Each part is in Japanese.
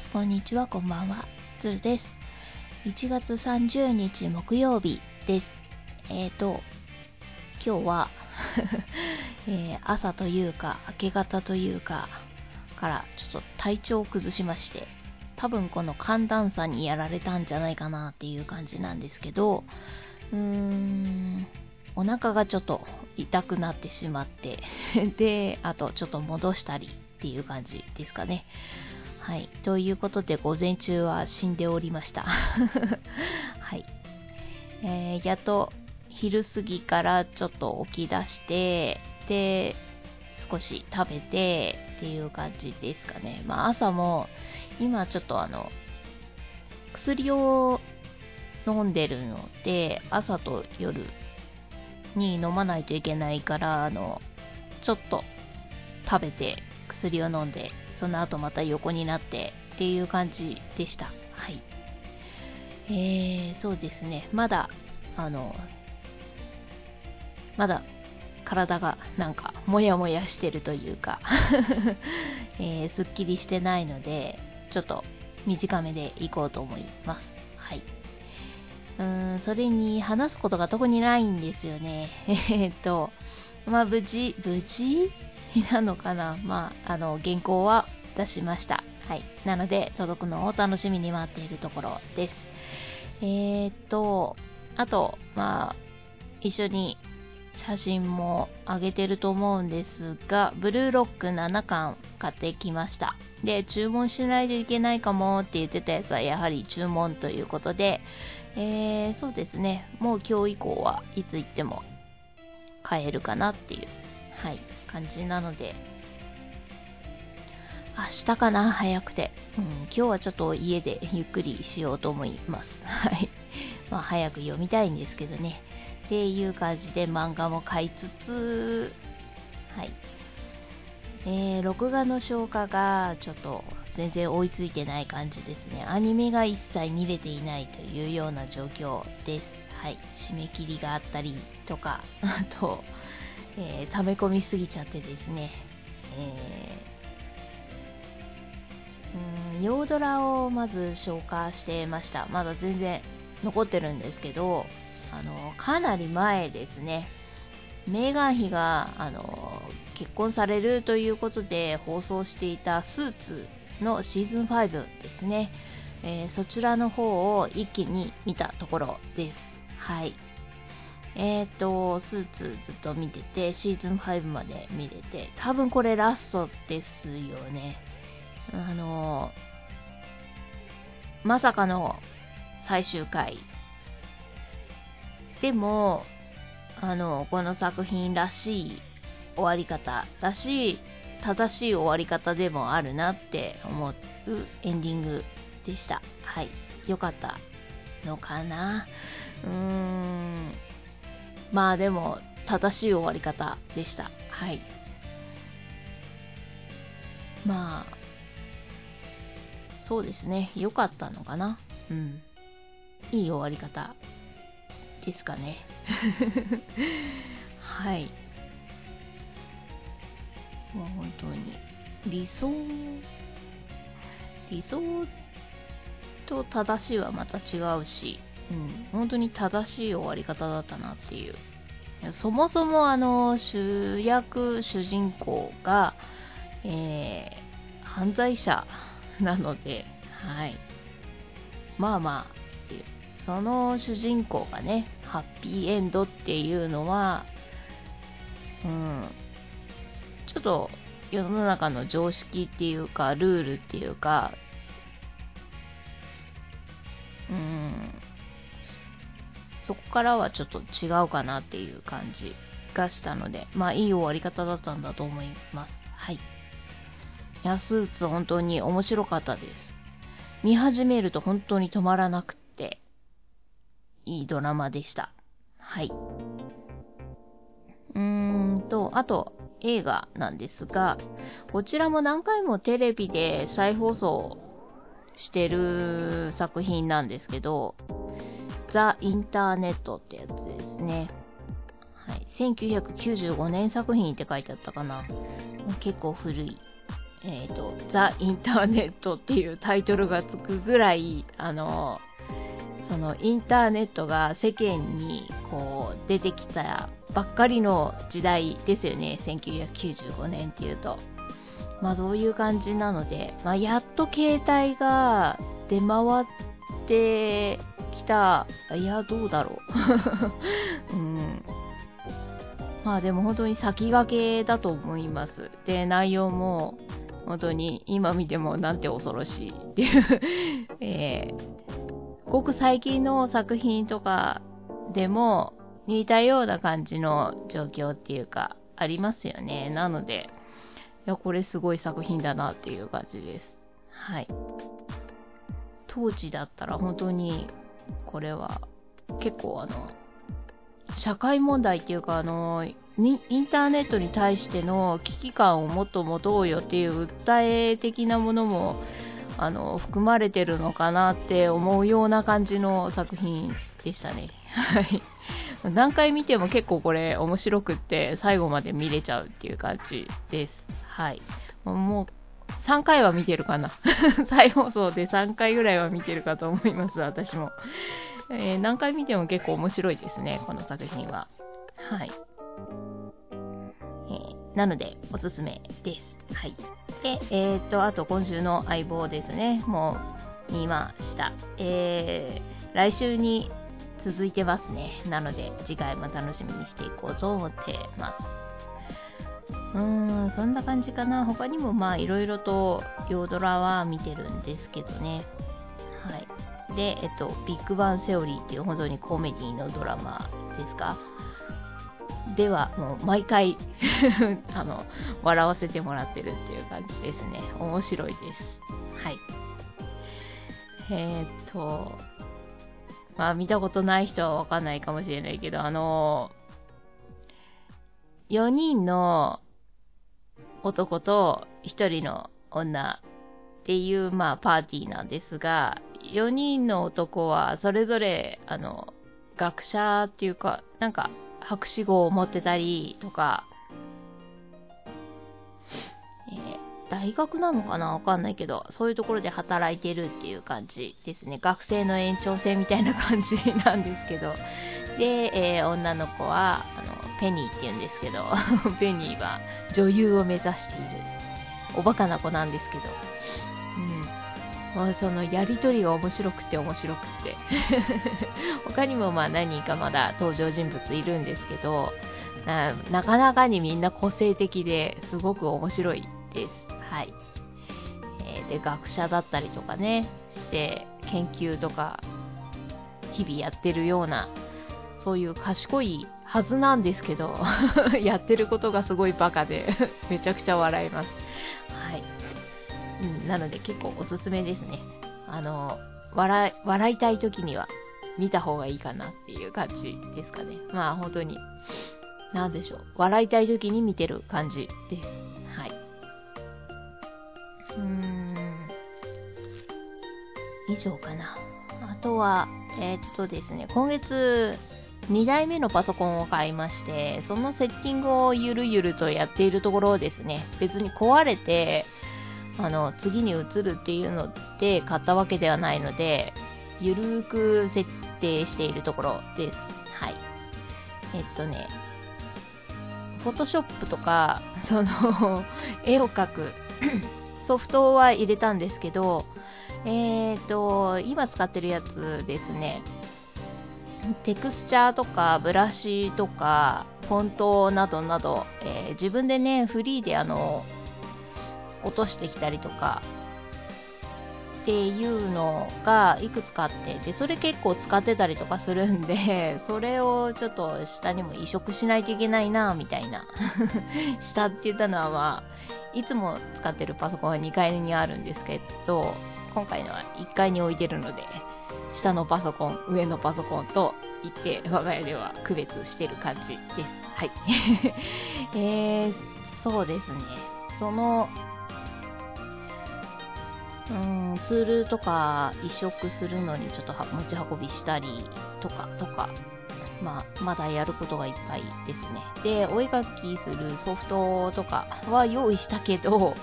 ます。こんにちは、こんばんは。つるです。1月30日木曜日です。えーと、今日は、えー朝というか、明け方というか、からちょっと体調を崩しまして、多分この寒暖差にやられたんじゃないかなっていう感じなんですけど、うーん、お腹がちょっと痛くなってしまって、で、あとちょっと戻したりっていう感じですかね。はい。ということで、午前中は死んでおりました。はい。えーやっと昼過ぎからちょっと起き出して、で、少し食べてっていう感じですかね。まあ朝も、今ちょっとあの、薬を飲んでるので、朝と夜に飲まないといけないから、あの、ちょっと食べて薬を飲んで、その後また横になってっていう感じでした。はい。えー、そうですね。まだ、あの、まだ体がなんかもやもやしてるというか、えー、すっきりしてないので、ちょっと短めでいこうと思います。はい。うーん、それに話すことが特にないんですよね。えーっと、まあ、無事、無事？なのかな？まあ、あの、原稿は出しました。はい。なので、届くのを楽しみに待っているところです。えーっと、あと、まあ、一緒に写真も上げてると思うんですが、ブルーロック7巻買ってきました。で、注文しないといけないかもって言ってたやつはやはり注文ということで、えー、そうですね。もう今日以降はいつ行っても買えるかなっていう、はい、感じなので、明日かな？早くて。うん、今日はちょっと家でゆっくりしようと思います。はい。まあ早く読みたいんですけどね。っていう感じで漫画も買いつつ、はい。えー、録画の消化がちょっと全然追いついてない感じですね。アニメが一切見れていないというような状況です。はい。締め切りがあったりとか、あと、えー溜め込みすぎちゃってですね。えー、うん、ヨードラをまず消化してました。まだ全然残ってるんですけど、あの、かなり前ですね。メーガン妃が、あの、結婚されるということで放送していたスーツのシーズン5ですね。えーそちらの方を一気に見たところです。はい。えっ、と、スーツずっと見てて、シーズン5まで見れて、多分これラストですよね。あの、まさかの最終回。でも、あの、この作品らしい終わり方だし、正しい終わり方でもあるなって思うエンディングでした。はい。よかったのかなうーん。まあでも、正しい終わり方でした。はい。まあ、そうですね。よかったのかなうん。いい終わり方ですかね。はい。もう本当に、理想、理想と正しいはまた違うし、うん、本当に正しい終わり方だったなっていう。そもそもあの、主役、主人公が、えー、犯罪者なので、はい。まあまあ、その主人公がね、ハッピーエンドっていうのは、うん、ちょっと世の中の常識っていうか、ルールっていうか、そこからはちょっと違うかなっていう感じがしたので、まあいい終わり方だったんだと思います。はい。いや、スーツ本当に面白かったです。見始めると本当に止まらなくて、いいドラマでした。はい。うーんと、あと、映画なんですが、こちらも何回もテレビで再放送してる作品なんですけど、ザ・インターネットってやつですね。はい。1995年作品って書いてあったかな。結構古い。えっ、ー、と、ザ・インターネットっていうタイトルがつくぐらい、あの、そのインターネットが世間にこう出てきたばっかりの時代ですよね、1995年っていうと。まあそういう感じなので、まあやっと携帯が出回ってきた、いや、どうだろう。うん。まあでも本当に先駆けだと思います。で、内容も本当に今見てもなんて恐ろしいっていう えー、ごく最近の作品とかでも似たような感じの状況っていうかありますよね。なので、いや、これすごい作品だなっていう感じです。はい。当時だったら本当にこれは結構あの社会問題っていうか、あの、インターネットに対しての危機感をもっと持とうよっていう訴え的なものも、あの、含まれてるのかなって思うような感じの作品でしたね。はい。何回見ても結構これ面白くって最後まで見れちゃうっていう感じです。はい。もう3回は見てるかな。再放送で3回ぐらいは見てるかと思います、私も。えー、何回見ても結構面白いですね、この作品は。はい。えー、なので、おすすめです。はい。で、えー、っと、あと今週の相棒ですね。もう、見ました。えー、来週に続いてますね。なので、次回も楽しみにしていこうと思ってます。うーん、そんな感じかな。他にもまあ、いろいろと、洋ドラは見てるんですけどね。はい。で、えっと、ビッグバンセオリーっていう本当にコメディのドラマですか？では、もう毎回 あの、笑わせてもらってるっていう感じですね。面白いです。はい。えー、っと、まあ見たことない人はわかんないかもしれないけど、あの、4人の男と1人の女っていう、まあ、パーティーなんですが、4人の男はそれぞれ、あの、学者っていうか、なんか、博士号を持ってたりとか、えー、大学なのかなわかんないけど、そういうところで働いてるっていう感じですね。学生の延長線みたいな感じなんですけど。で、えー、女の子は、ペニーって言うんですけど、ペニーは女優を目指している。おバカな子なんですけど。うんまあ、そのやりとりが面白くて面白くて 他にもまあ何人かまだ登場人物いるんですけどななかなかにみんな個性的ですごく面白いです。はい。えー、で、学者だったりとかね、して研究とか日々やってるようなそういう賢いはずなんですけど やってることがすごいバカで めちゃくちゃ笑います。はい。うん、なので結構おすすめですね。あの、笑い、笑いたい時には見た方がいいかなっていう感じですかね。まあ本当に、なんでしょう。笑いたい時に見てる感じです。はい。うーん。以上かな。あとは、えー、っとですね、今月、2台目のパソコンを買いまして、そのセッティングをゆるゆるとやっているところですね。別に壊れて、あの、次に移るっていうので買ったわけではないので、ゆるーく設定しているところです。はい。えっとね、フォトショップとか、その絵を描く ソフトは入れたんですけど、えっ、ー、と、今使ってるやつですね、テクスチャーとかブラシとかフォントなどなど、えー、自分でね、フリーであの、落としてきたりとかっていうのがいくつかあってでそれ結構使ってたりとかするんで それをちょっと下にも移植しないといけないなみたいな 下って言ったのはまあいつも使ってるパソコンは2階にあるんですけど今回のは1階に置いてるので下のパソコン上のパソコンと言って我が家では区別してる感じです。はい。えー、そうですね。そのうんツールとか移植するのにちょっと持ち運びしたりとかとかまあ、まだやることがいっぱいですね。で、お絵描きするソフトとかは用意したけど、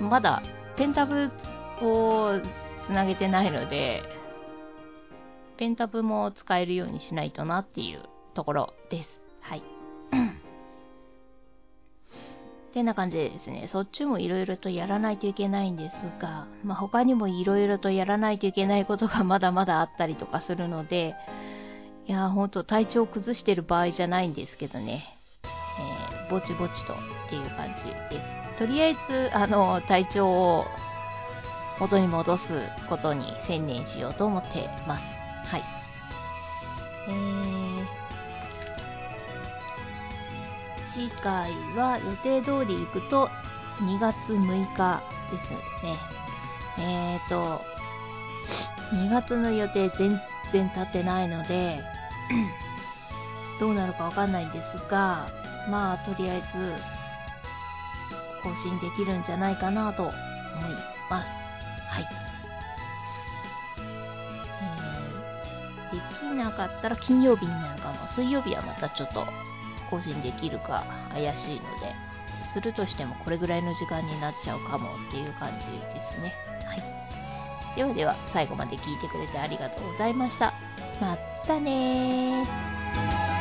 まだペンタブをつなげてないので、ペンタブも使えるようにしないとなっていうところです。はい。てな感じでですね、そっちもいろいろとやらないといけないんですが、まあ、他にもいろいろとやらないといけないことがまだまだあったりとかするので、いやーほんと体調崩してる場合じゃないんですけどね、えー、ぼちぼちとっていう感じです。とりあえず、あの、体調を元に戻すことに専念しようと思ってます。はい。えー、次回は予定通り行くと2月6日ですね。えーと、2月の予定全然立ってないので、どうなるかわかんないんですが、まあ、とりあえず、更新できるんじゃないかなと思います。はい。できなかったら金曜日になるかも。水曜日はまたちょっと更新できるか怪しいので、するとしてもこれぐらいの時間になっちゃうかもっていう感じですね。はい。ではでは、最後まで聞いてくれてありがとうございました。またねー。